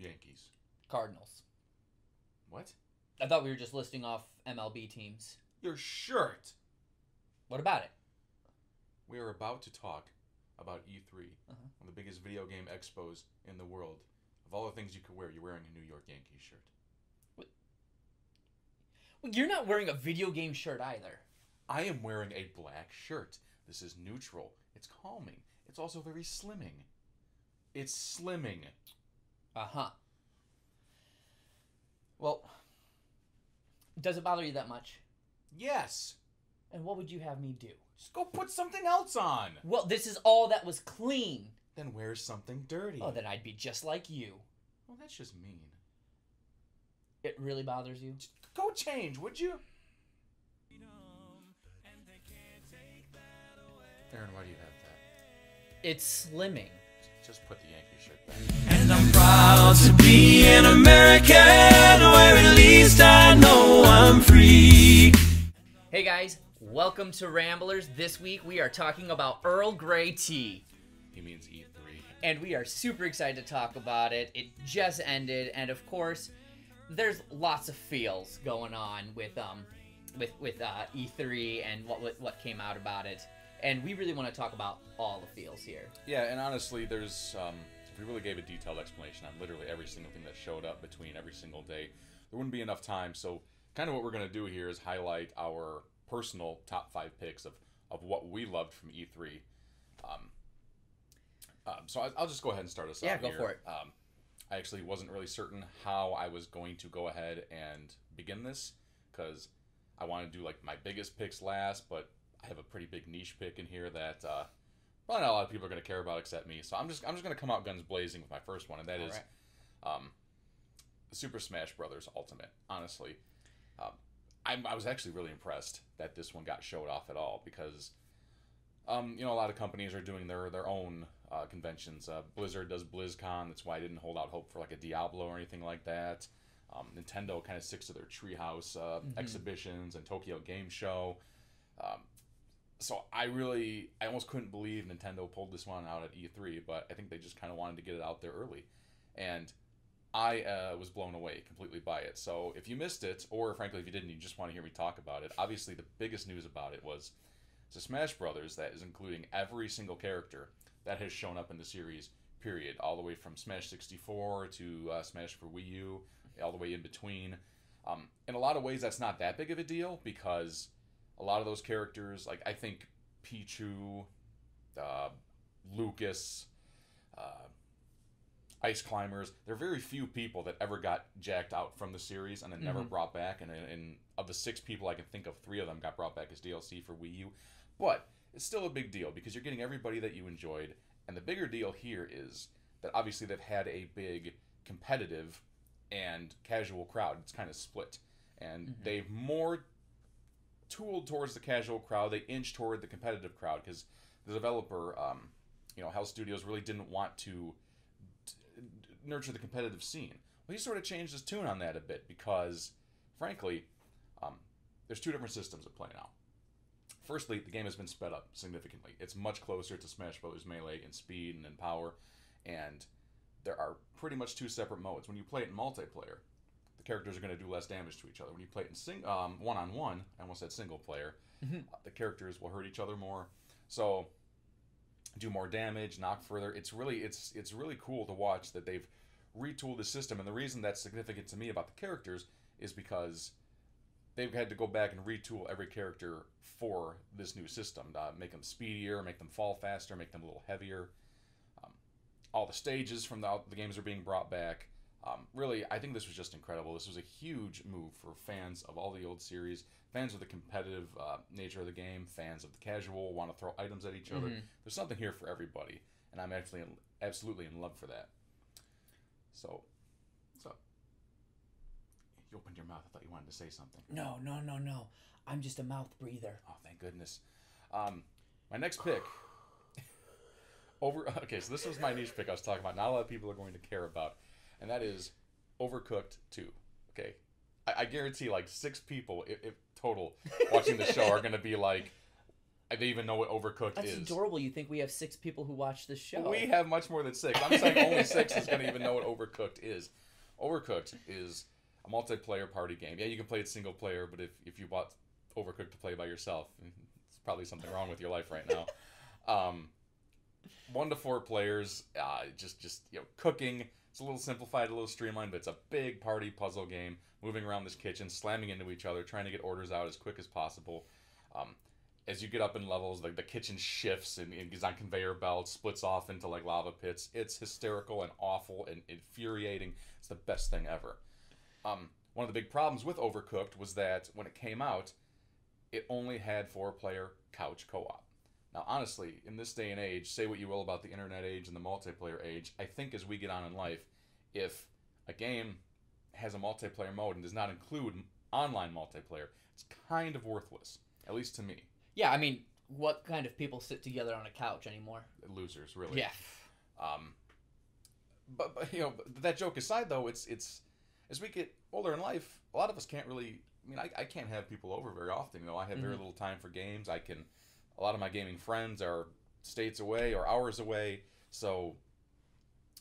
Yankees. Cardinals. What? I thought we were just listing off MLB teams. Your shirt. What about it? We are about to talk about E3, Uh-huh. one of the biggest video game expos in the world. Of all the things you could wear, you're wearing a New York Yankees shirt. Well, you're not wearing a video game shirt either. I am wearing a black shirt. This is neutral. It's calming. It's also very slimming. It's slimming. Uh huh. Well, does it bother you that much? Yes. And what would you have me do? Just go put something else on. Well, this is all that was clean. Then wear something dirty. Oh, then I'd be just like you. well, that's just mean. It really bothers you? Go change, would you? Aaron, why do you have that? It's slimming. Just put the Yankee shirt back. And I'm proud to be an American where at least I know I'm free. Hey guys, welcome to Ramblers. This week we are talking about Earl Grey tea. He means E3. and we are super excited to talk about it. It just ended, and of course, there's lots of feels going on with um with with uh, E3 and what what what came out about it, and we really want to talk about all the feels here. Yeah, and honestly, there's um, if we really gave a detailed explanation on literally every single thing that showed up between every single day, there wouldn't be enough time. So, kind of what we're gonna do here is highlight our personal top five picks of of what we loved from E3. Um, um, so I, I'll just go ahead and start us Yeah, out go here. for it. Um, I actually wasn't really certain how I was going to go ahead and begin this because I want to do like my biggest picks last, but I have a pretty big niche pick in here that uh, probably not a lot of people are going to care about except me. So I'm just I'm just going to come out guns blazing with my first one, and that is Alright. um, Super Smash Brothers Ultimate. Honestly, um, I'm, I was actually really impressed that this one got showed off at all because, um, you know, a lot of companies are doing their their own uh, conventions. Uh, Blizzard does BlizzCon. That's why I didn't hold out hope for like a Diablo or anything like that. Um, Nintendo kind of sticks to their Treehouse uh, exhibitions and Tokyo Game Show. Um, so I really, I almost couldn't believe Nintendo pulled this one out at E3, but I think they just kind of wanted to get it out there early, and I uh, was blown away completely by it. So if you missed it, or frankly if you didn't, you just want to hear me talk about it. Obviously, the biggest news about it was a Smash Brothers that is including every single character that has shown up in the series. Period, all the way from Smash 64 to uh, Smash for Wii U, all the way in between. Um, in a lot of ways, that's not that big of a deal because a lot of those characters, like I think Pichu, uh, Lucas, uh, Ice Climbers, there are very few people that ever got jacked out from the series and then never Mhm. brought back. And, and of the six people I can think of, three of them got brought back as DLC for Wii U. But it's still a big deal because you're getting everybody that you enjoyed. And the bigger deal here is that obviously they've had a big competitive and casual crowd. It's kind of split. And Mhm. they've more tooled towards the casual crowd. They inch toward the competitive crowd because the developer, um, you know, HAL Studios really didn't want to nurture the competitive scene. Well, he sort of changed his tune on that a bit because, frankly, um, there's two different systems at play now. Firstly, the game has been sped up significantly. It's much closer to Smash Bros. Melee in speed and in power, and there are pretty much two separate modes. When you play it in multiplayer, the characters are going to do less damage to each other. When you play it in sing um, one-on-one, I almost said single player, Mhm. uh, the characters will hurt each other more. So do more damage, knock further. It's really it's it's really cool to watch that they've retooled the system. And the reason that's significant to me about the characters is because they've had to go back and retool every character for this new system. Uh, make them speedier, make them fall faster, make them a little heavier. Um, all the stages from the, the games are being brought back. Um, really, I think this was just incredible. This was a huge move for fans of all the old series, fans of the competitive uh, nature of the game, fans of the casual, want to throw items at each other. Mhm. There's something here for everybody, and I'm actually in, absolutely in love for that. So, what's up? You opened your mouth. I thought you wanted to say something. No, no, no, no. I'm just a mouth breather. Oh, thank goodness. Um, my next pick. Over. Okay, so this was my niche pick I was talking about. Not a lot of people are going to care about, and that is Overcooked Two. Okay, I, I guarantee like six people, if, if total, watching the show are going to be like, they even know what Overcooked That's is. That's adorable. You think we have six people who watch this show? We have much more than six. I'm saying only six is going to even know what Overcooked is. Overcooked is a multiplayer party game. Yeah, you can play it single player, but if, if you bought Overcooked to play by yourself, it's probably something wrong with your life right now. Um, one to four players, uh, just just you know, cooking. It's a little simplified, a little streamlined, but it's a big party puzzle game. Moving around this kitchen, slamming into each other, trying to get orders out as quick as possible. Um, as you get up in levels, like the kitchen shifts and, and is on conveyor belts, splits off into like lava pits. It's hysterical and awful and infuriating. It's the best thing ever. Um, one of the big problems with Overcooked was that when it came out, it only had four-player couch co-op. Now, honestly, in this day and age, say what you will about the internet age and the multiplayer age, I think as we get on in life, if a game has a multiplayer mode and does not include online multiplayer, it's kind of worthless, at least to me. Yeah, I mean, what kind of people sit together on a couch anymore? Losers, really. Yeah. Um, but, but you know, that joke aside, though, it's it's as we get older in life, a lot of us can't really. I mean, I, I can't have people over very often. You know, I have very Mhm. little time for games. I can. A lot of my gaming friends are states away or hours away. So,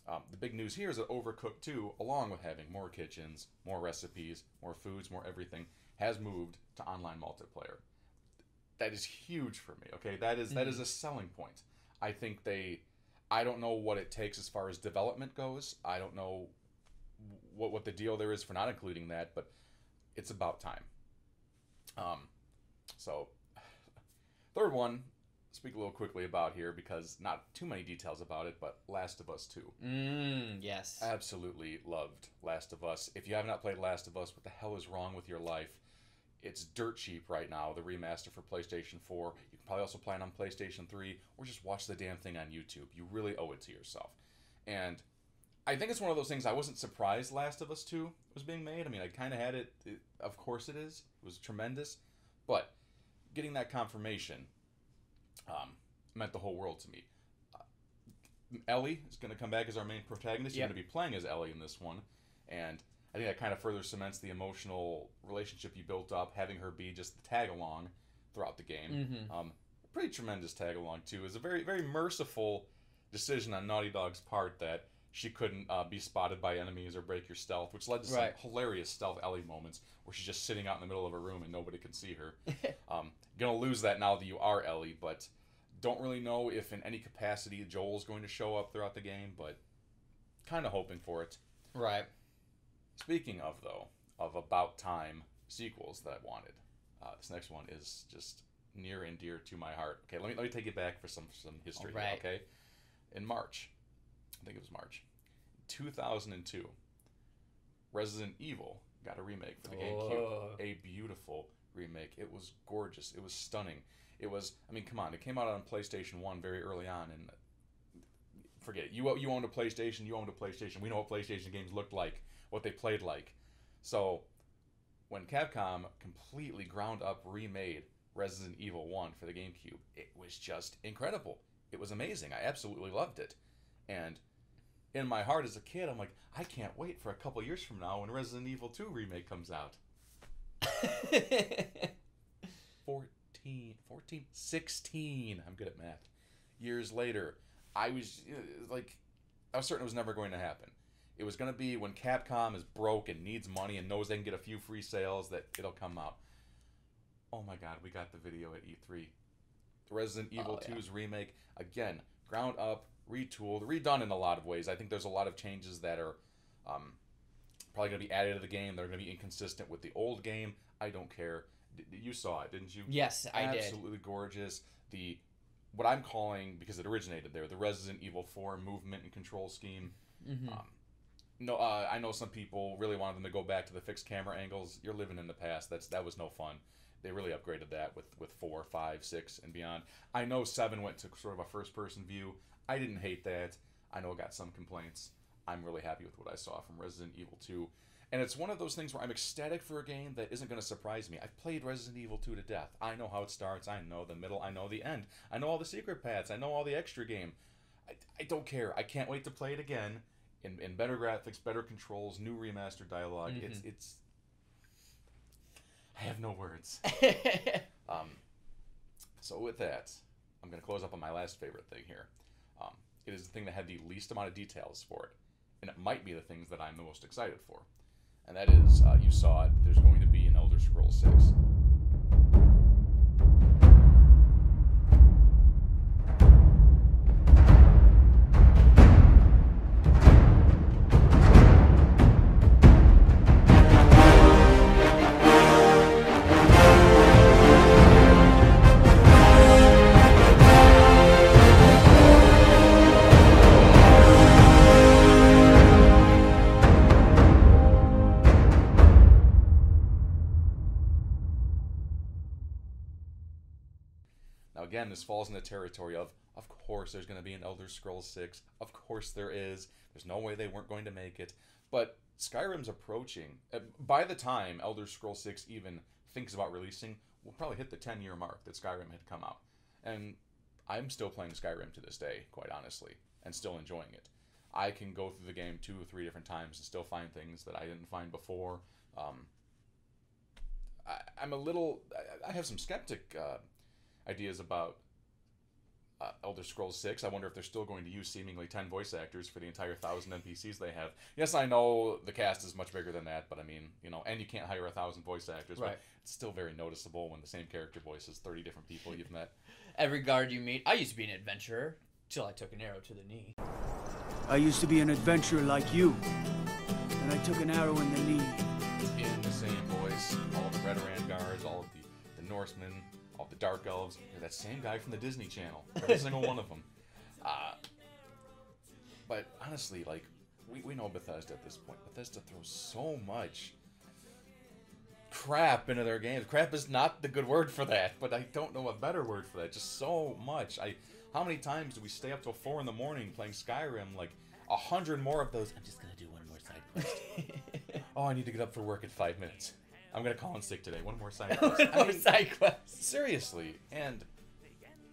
um, the big news here is that Overcooked 2, along with having more kitchens, more recipes, more foods, more everything, has moved to online multiplayer. That is huge for me. Okay, that is that is a selling point. I think they. I don't know what it takes as far as development goes. I don't know what what the deal there is for not including that, but it's about time. Um, so third one, speak a little quickly about here because not too many details about it, but Last of Us Two. Mm, yes. Absolutely loved Last of Us. If you have not played Last of Us, what the hell is wrong with your life? It's dirt cheap right now, the remaster for PlayStation 4. You can probably also play it on PlayStation 3 or just watch the damn thing on YouTube. You really owe it to yourself. And I think it's one of those things I wasn't surprised Last of Us 2 was being made. I mean, I kind of had it, it. Of course it is. It was tremendous. But getting that confirmation um, meant the whole world to me. Uh, Ellie is going to come back as our main protagonist. You're going to be playing as Ellie in this one. And I think that kind of further cements the emotional relationship you built up, having her be just the tag along throughout the game. Mhm. Um, pretty tremendous tag along too. It was a very very merciful decision on Naughty Dog's part that she couldn't uh, be spotted by enemies or break your stealth, which led to Right. some hilarious stealth Ellie moments where she's just sitting out in the middle of a room and nobody can see her. um, gonna lose that now that you are Ellie, but don't really know if in any capacity Joel's going to show up throughout the game, but kind of hoping for it. right. Speaking of though, of about time sequels that I wanted, uh, this next one is just near and dear to my heart. Okay, let me let me take it back for some some history. Alright. okay, in March, I think it was March, two thousand and two. Resident Evil got a remake for the GameCube. Oh. A beautiful remake. It was gorgeous. It was stunning. It was. I mean, come on. It came out on PlayStation One very early on, and forget it. You you owned a PlayStation. You owned a PlayStation. We know what PlayStation games looked like, what they played like. So when Capcom completely ground up remade Resident Evil One for the GameCube, it was just incredible. It was amazing. I absolutely loved it, and in my heart as a kid, I'm like, I can't wait for a couple years from now when Resident Evil 2 remake comes out. 14, 14, 16. I'm good at math. Years later, I was uh, like, I was certain it was never going to happen. It was going to be when Capcom is broke and needs money and knows they can get a few free sales that it'll come out. Oh my god, we got the video at E3. Resident Evil Oh, yeah. 2's remake, again, ground up, retooled, redone in a lot of ways. I think there's a lot of changes that are um, probably going to be added to the game. They're going to be inconsistent with the old game. I don't care. D- you saw it, didn't you? yes, I did. absolutely gorgeous. The what I'm calling because it originated there, the Resident Evil 4 movement and control scheme. Mhm. Um, no, uh, I know some people really wanted them to go back to the fixed camera angles. You're living in the past. That's that was no fun. They really upgraded that with with four, five, six, and beyond. I know seven went to sort of a first person view. I didn't hate that. I know it got some complaints. I'm really happy with what I saw from Resident Evil 2. And it's one of those things where I'm ecstatic for a game that isn't going to surprise me. I've played Resident Evil 2 to death. I know how it starts. I know the middle. I know the end. I know all the secret paths. I know all the extra game. I, I don't care. I can't wait to play it again in, in better graphics, better controls, new remastered dialog It's it's. I have no words. Um, So with that, I'm going to close up on my last favorite thing here. Um, it is the thing that had the least amount of details for it, and it might be the things that I'm the most excited for. And that is, uh, you saw it, there's going to be an Elder Scrolls 6. The territory of, of course, there's going to be an Elder Scrolls 6. Of course, there is. There's no way they weren't going to make it. But Skyrim's approaching. uh, By the time Elder Scrolls 6 even thinks about releasing, we'll probably hit the 10 year mark that Skyrim had come out. And I'm still playing Skyrim to this day, quite honestly, and still enjoying it. I can go through the game two or three different times and still find things that I didn't find before. Um, I, I'm a little. I, I have some skeptic uh, ideas about uh, Elder Scrolls 6. I wonder if they're still going to use seemingly 10 voice actors for the entire 1,000 NPCs they have. Yes, I know the cast is much bigger than that, but I mean, you know, and you can't hire a 1,000 voice actors, Right. but it's still very noticeable when the same character voices 30 different people you've met. Every guard you meet, I used to be an adventurer till I took an arrow to the knee. I used to be an adventurer like you, and I took an arrow in the knee. In the same voice, all the Redoran guards, all of the, the Norsemen, all the Dark Elves, you're that same guy from the Disney Channel. Every single one of them. Uh, but honestly, like, we, we know Bethesda at this point. Bethesda throws so much crap into their games. Crap is not the good word for that, but I don't know a better word for that. Just so much. I how many times do we stay up till four in the morning playing Skyrim? Like a hundred more of those. I'm just gonna do one more side quest. oh, I need to get up for work in five minutes. I'm gonna call in sick today. One more side quest. I More mean, side quests. seriously, and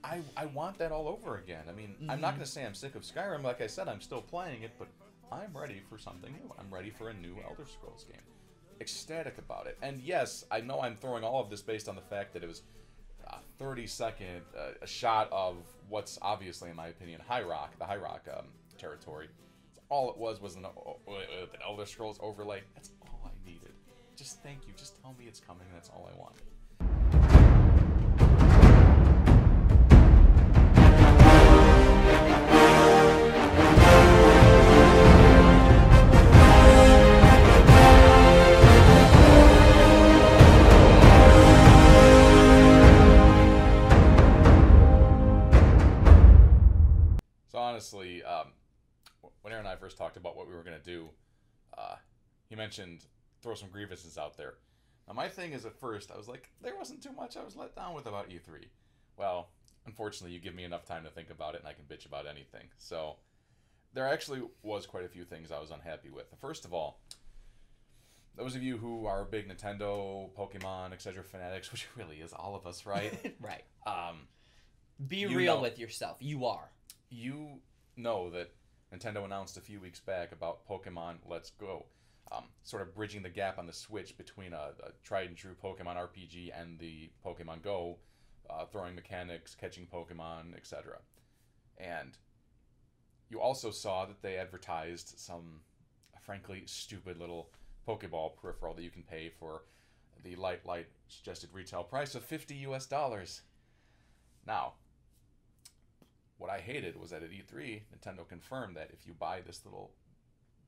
I I want that all over again. I mean, I'm not gonna say I'm sick of Skyrim. Like I said, I'm still playing it, but I'm ready for something new. I'm ready for a new Elder Scrolls game. Ecstatic about it. And yes, I know I'm throwing all of this based on the fact that it was a 30 second uh, a shot of what's obviously, in my opinion, High Rock, the High Rock um, territory. All it was was an, uh, uh, an Elder Scrolls overlay. That's I. Just thank you. Just tell me it's coming. That's all I want. So honestly, um, when Aaron and I first talked about what we were gonna do, uh, he mentioned throw some grievances out there. Now my thing is, at first I was like, there wasn't too much I was let down with about E3. Well, unfortunately, you give me enough time to think about it, and I can bitch about anything. So there actually was quite a few things I was unhappy with. First of all, those of you who are big Nintendo, Pokemon, etc. fanatics, which really is all of us, right? right. um, Be You real know- with yourself. You are. you know that Nintendo announced a few weeks back about Pokemon Let's Go, um, sort of bridging the gap on the Switch between a, a tried and true Pokemon RPG and the Pokemon Go, uh, throwing mechanics, catching Pokemon, etc. And you also saw that they advertised some, frankly, stupid little Pokeball peripheral that you can pay for the light, light suggested retail price of 50 US dollars. Now, what I hated was that at E3, Nintendo confirmed that if you buy this little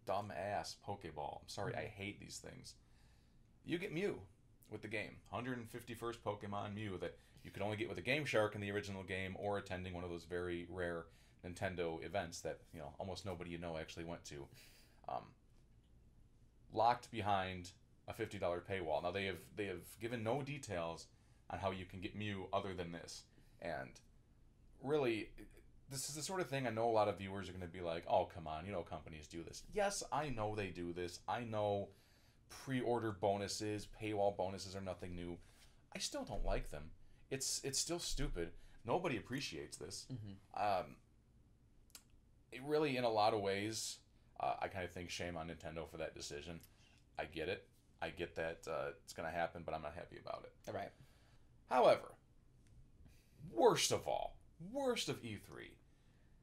dumb ass Pokeball, I'm sorry, I hate these things, you get Mew with the game. 151st Pokemon Mew that you could only get with a Game Shark in the original game or attending one of those very rare Nintendo events that, you know, almost nobody you know actually went to. Um, locked behind a $50 paywall. Now they have they have given no details on how you can get Mew other than this. And really this is the sort of thing I know a lot of viewers are going to be like, "Oh, come on, you know companies do this." Yes, I know they do this. I know pre-order bonuses, paywall bonuses are nothing new. I still don't like them. It's it's still stupid. Nobody appreciates this. Um, it really, in a lot of ways, uh, I kind of think shame on Nintendo for that decision. I get it. I get that uh, it's going to happen, but I'm not happy about it. Right. However, worst of all, worst of E3,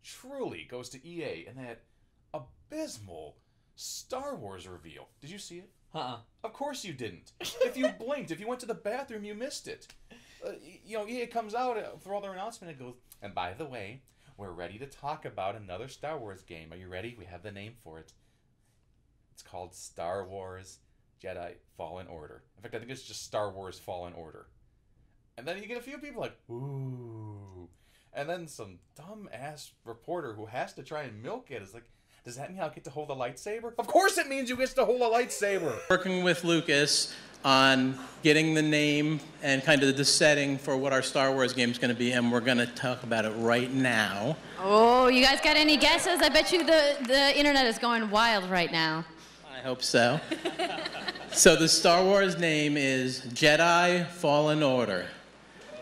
truly goes to EA and that abysmal Star Wars reveal. Did you see it? Uh-uh. Of course you didn't. if you blinked, if you went to the bathroom, you missed it. Uh, you know, EA comes out uh, for all their announcement and goes, and by the way, we're ready to talk about another Star Wars game. Are you ready? We have the name for it. It's called Star Wars Jedi Fallen Order. In fact, I think it's just Star Wars Fallen Order. And then you get a few people like, ooh. And then some dumb ass reporter who has to try and milk it is like, does that mean I'll get to hold a lightsaber? Of course it means you get to hold a lightsaber. working with Lucas on getting the name and kind of the setting for what our Star Wars game is going to be, and we're going to talk about it right now. Oh, you guys got any guesses? I bet you the, the internet is going wild right now. I hope so. so the Star Wars name is Jedi Fallen Order.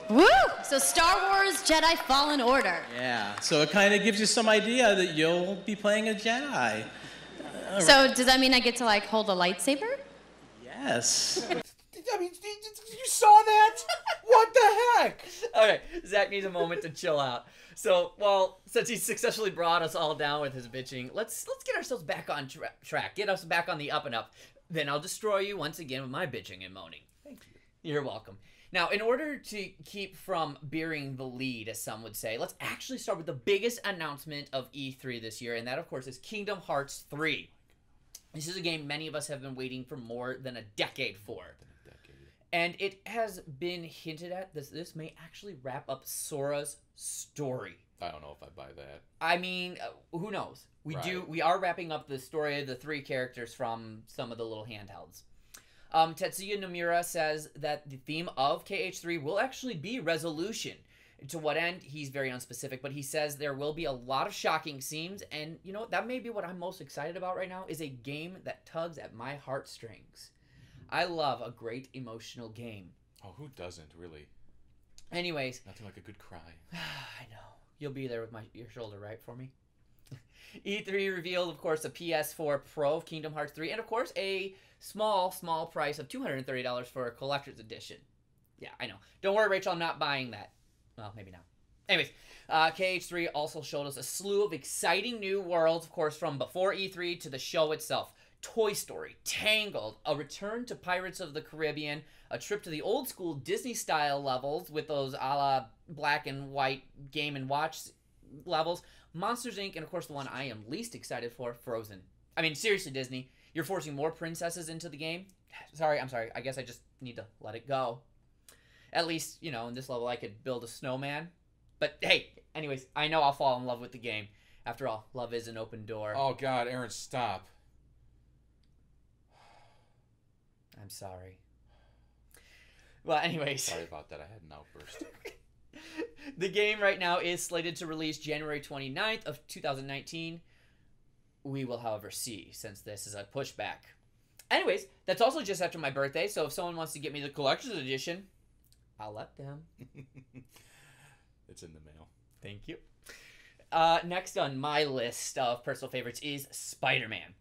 Woo! So Star Wars Jedi Fallen Order. Yeah. So it kind of gives you some idea that you'll be playing a Jedi. So does that mean I get to like hold a lightsaber? Yes. I mean, you saw that? What the heck? Okay, Zach needs a moment to chill out. So, well, since he successfully brought us all down with his bitching, let's let's get ourselves back on tra- track. Get us back on the up and up. Then I'll destroy you once again with my bitching and moaning. Thank you. You're welcome. Now, in order to keep from bearing the lead, as some would say, let's actually start with the biggest announcement of E3 this year, and that, of course, is Kingdom Hearts 3. This is a game many of us have been waiting for more than a decade for. And it has been hinted at this this may actually wrap up Sora's story. I don't know if I buy that. I mean, uh, who knows? We do we are wrapping up the story of the three characters from some of the little handhelds. Um, Tetsuya Nomura says that the theme of KH3 will actually be resolution. To what end, he's very unspecific, but he says there will be a lot of shocking scenes, and you know that may be what I'm most excited about right now is a game that tugs at my heartstrings. I love a great emotional game. Oh, who doesn't really? Anyways, Nothing like a good cry. I know. You'll be there with my your shoulder, right, for me? E3 revealed, of course, a PS4 Pro of Kingdom Hearts 3, and of course, a small, small price of $230 for a collector's edition. Yeah, I know. Don't worry, Rachel, I'm not buying that. Well, maybe not. Anyways, uh, KH3 also showed us a slew of exciting new worlds, of course, from before E3 to the show itself. Toy Story, Tangled, a return to Pirates of the Caribbean, a trip to the old school Disney style levels with those a la black and white game and watch levels, Monsters Inc., and of course the one I am least excited for, Frozen. I mean, seriously, Disney, you're forcing more princesses into the game. Sorry, I'm sorry. I guess I just need to let it go. At least, you know, in this level, I could build a snowman. But hey, anyways, I know I'll fall in love with the game. After all, love is an open door. Oh God, Aaron, stop. I'm sorry. Well, anyways. Sorry about that. I had an outburst. the game right now is slated to release January 29th of 2019. We will, however, see since this is a pushback. Anyways, that's also just after my birthday, so if someone wants to get me the collector's edition, I'll let them. it's in the mail. Thank you. Uh, next on my list of personal favorites is Spider Man.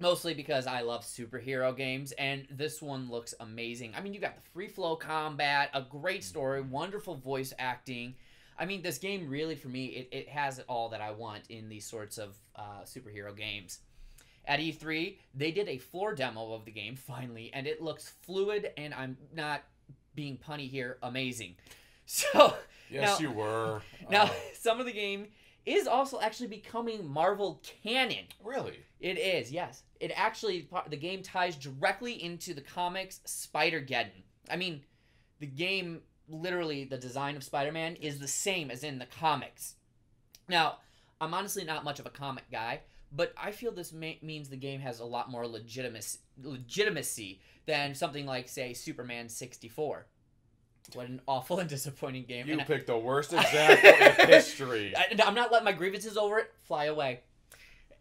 Mostly because I love superhero games, and this one looks amazing. I mean, you got the free flow combat, a great story, wonderful voice acting. I mean, this game really, for me, it, it has it all that I want in these sorts of uh, superhero games. At E3, they did a floor demo of the game, finally, and it looks fluid, and I'm not being punny here, amazing. So, Yes, Now- you were. now, Oh, some of the game is also actually becoming Marvel canon. really? It is, yes. It actually the game ties directly into the comics Spider-Geddon. I mean, the game literally the design of Spider-Man is the same as in the comics. Now, I'm honestly not much of a comic guy, but I feel this ma- means the game has a lot more legitimacy, legitimacy than something like, say, Superman 64. What an awful and disappointing game. You And I- picked the worst example in history. I, I'm not letting my grievances over it fly away.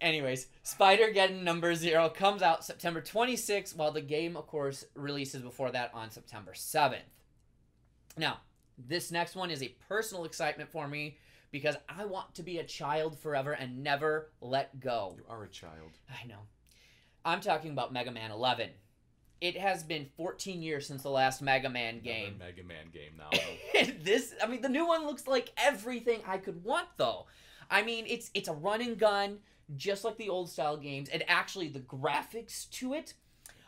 Anyways, Spider Geddon number zero comes out September 26th, while the game, of course, releases before that on September 7th. Now, this next one is a personal excitement for me because I want to be a child forever and never let go. You are a child. I know. I'm talking about Mega Man 11. It has been 14 years since the last Mega Man Another game. Mega Man game now. This, I mean, the new one looks like everything I could want, though. I mean, it's it's a run and gun, just like the old style games, and actually the graphics to it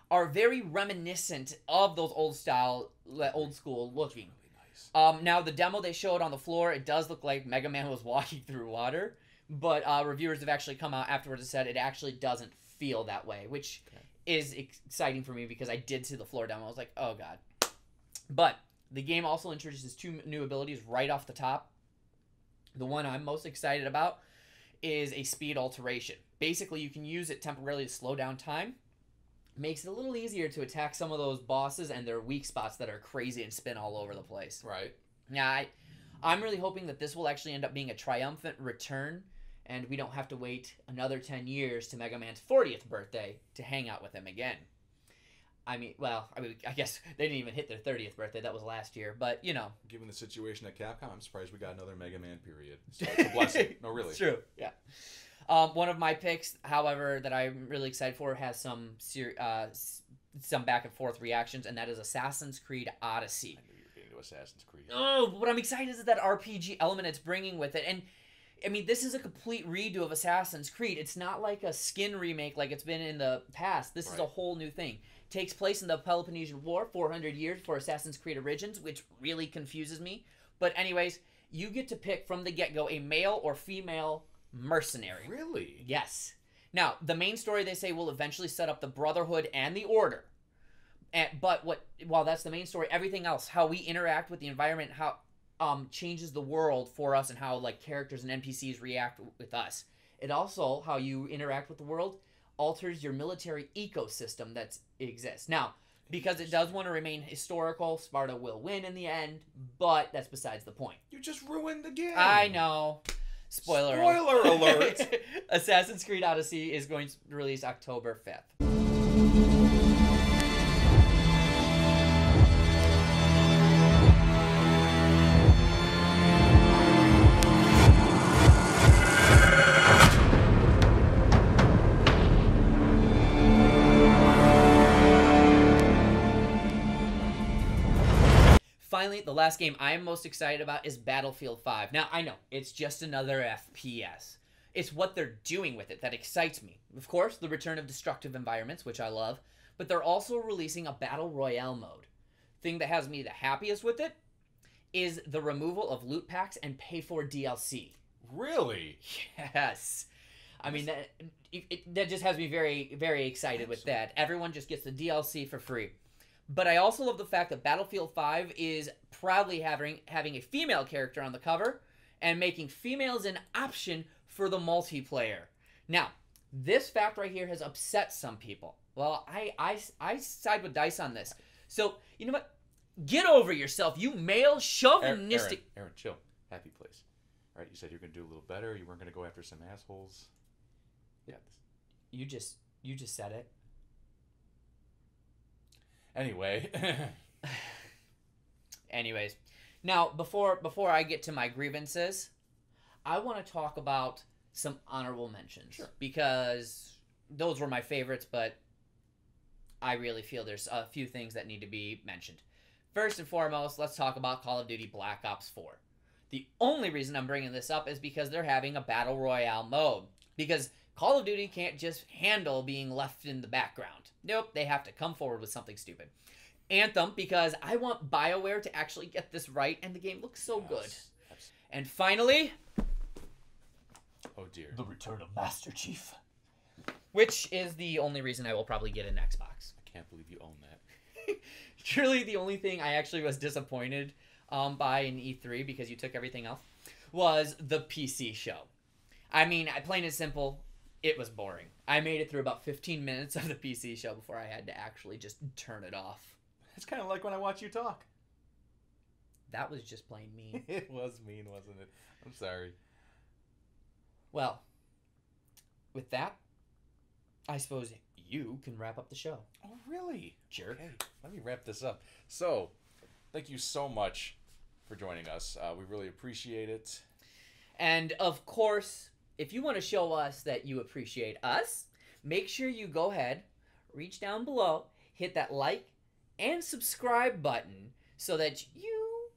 are very reminiscent of those old style, old school looking. really nice. Um, now the demo they showed on the floor, it does look like Mega Man was walking through water, but uh, reviewers have actually come out afterwards and said it actually doesn't feel that way, which Okay. Is exciting for me because I did see the floor demo. I was like, oh god. But the game also introduces two new abilities right off the top. The one I'm most excited about is a speed alteration. Basically, you can use it temporarily to slow down time. Makes it a little easier to attack some of those bosses and their weak spots that are crazy and spin all over the place. Right. Yeah, I, I'm really hoping that this will actually end up being a triumphant return, and we don't have to wait another 10 years to Mega Man's 40th birthday to hang out with him again. I mean, well, I mean, I guess they didn't even hit their 30th birthday. That was last year, but you know, Given the situation at Capcom, I'm surprised we got another Mega Man period. So it's a blessing. No, really. It's true. Yeah. Um, one of my picks, however, that I'm really excited for has some ser- uh, some back and forth reactions, and that is Assassin's Creed Odyssey. I knew you were getting to Assassin's Creed. Oh, what I'm excited is that RPG element it's bringing with it, and I mean this is a complete redo of Assassin's Creed. It's not like a skin remake like it's been in the past. This is a whole new thing. Takes place in the Peloponnesian War, 400 years for Assassin's Creed Origins, which really confuses me. But anyways, you get to pick from the get-go a male or female mercenary. Really? Yes. Now, the main story they say will eventually set up the Brotherhood and the Order. And, but what while that's the main story, everything else, how we interact with the environment, how um changes the world for us and how like characters and NPCs react with us. It also how you interact with the world alters your military ecosystem that exists. Now, because it does want to remain historical, Sparta will win in the end, but that's besides the point. You just ruined the game. I know. Spoiler. Spoiler alert. Assassin's Creed Odyssey is going to release October 5th. Finally, the last game I am most excited about is Battlefield 5. Now, I know, it's just another FPS. It's what they're doing with it that excites me. Of course, the return of destructive environments, which I love, but they're also releasing a Battle Royale mode. Thing that has me the happiest with it is the removal of loot packs and pay for DLC. Really? Yes. I mean that it, it, that just has me very very excited with that. Everyone just gets the DLC for free. But I also love the fact that Battlefield 5 is proudly having having a female character on the cover and making females an option for the multiplayer. Now, this fact right here has upset some people. Well, I I I side with Dice on this. So, you know what? Get over yourself, you male Aaron, chauvinistic Aaron, Aaron, chill. Happy place. All right, you said you're gonna do a little better. You weren't gonna go after some assholes. Yeah. You just you just said it. Anyway, Anyways, now before before I get to my grievances, I want to talk about some honorable mentions Sure. because those were my favorites, but I really feel there's a few things that need to be mentioned. First and foremost, let's talk about Call of Duty Black Ops 4. The only reason I'm bringing this up is because they're having a battle royale mode. Because Call of Duty can't just handle being left in the background. Nope, they have to come forward with something stupid. Anthem, because I want BioWare to actually get this right, and the game looks so good. Yes, And finally, Oh dear. the return of Master Chief. Which is the only reason I will probably get an Xbox. I can't believe you own that. Truly, the only thing I actually was disappointed um, by in E3 because you took everything else was the PC show. I mean, I plain and simple, it was boring. I made it through about 15 minutes of the PC show before I had to actually just turn it off. It's kind of like when I watch you talk. That was just plain mean. it was mean, wasn't it? I'm sorry. well, with that, I suppose you can wrap up the show. Oh really? Jerk. Okay, let me wrap this up. So, thank you so much for joining us. Uh, we really appreciate it. And of course, if you want to show us that you appreciate us, make sure you go ahead, reach down below, hit that like and subscribe button so that you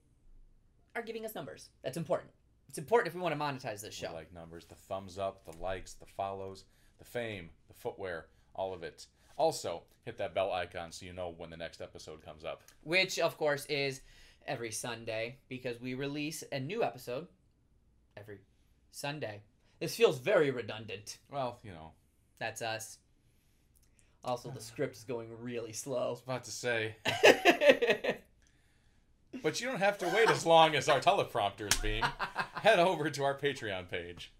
are giving us numbers. That's important. It's important if we want to monetize this We show. like numbers, the thumbs up, the likes, the follows, the fame, the footwear, all of it. Also, hit that bell icon so you know when the next episode comes up. which of course is every Sunday because we release a new episode every Sunday. This feels very redundant. Well, you know, That's us. Also, the script is going really slow. I was about to say, but you don't have to wait as long as our teleprompters being. Head over to our Patreon page.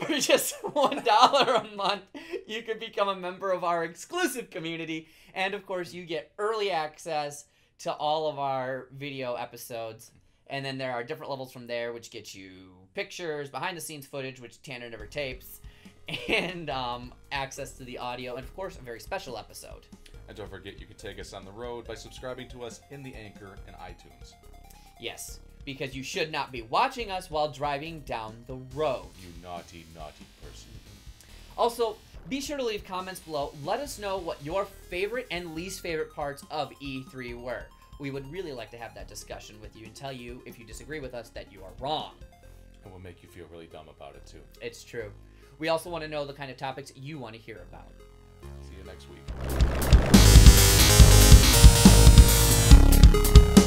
For just one dollar a month, you can become a member of our exclusive community, and of course, you get early access to all of our video episodes. And then there are different levels from there, which get you pictures, behind the scenes footage, which Tanner never tapes, and um, access to the audio, and of course, a very special episode. And don't forget, you can take us on the road by subscribing to us in the Anchor and iTunes. Yes, because you should not be watching us while driving down the road. You naughty, naughty person. Also, be sure to leave comments below. Let us know what your favorite and least favorite parts of E3 were we would really like to have that discussion with you and tell you, if you disagree with us, that you are wrong. And we'll make you feel really dumb about it, too. It's true. We also want to know the kind of topics you want to hear about. See you next week.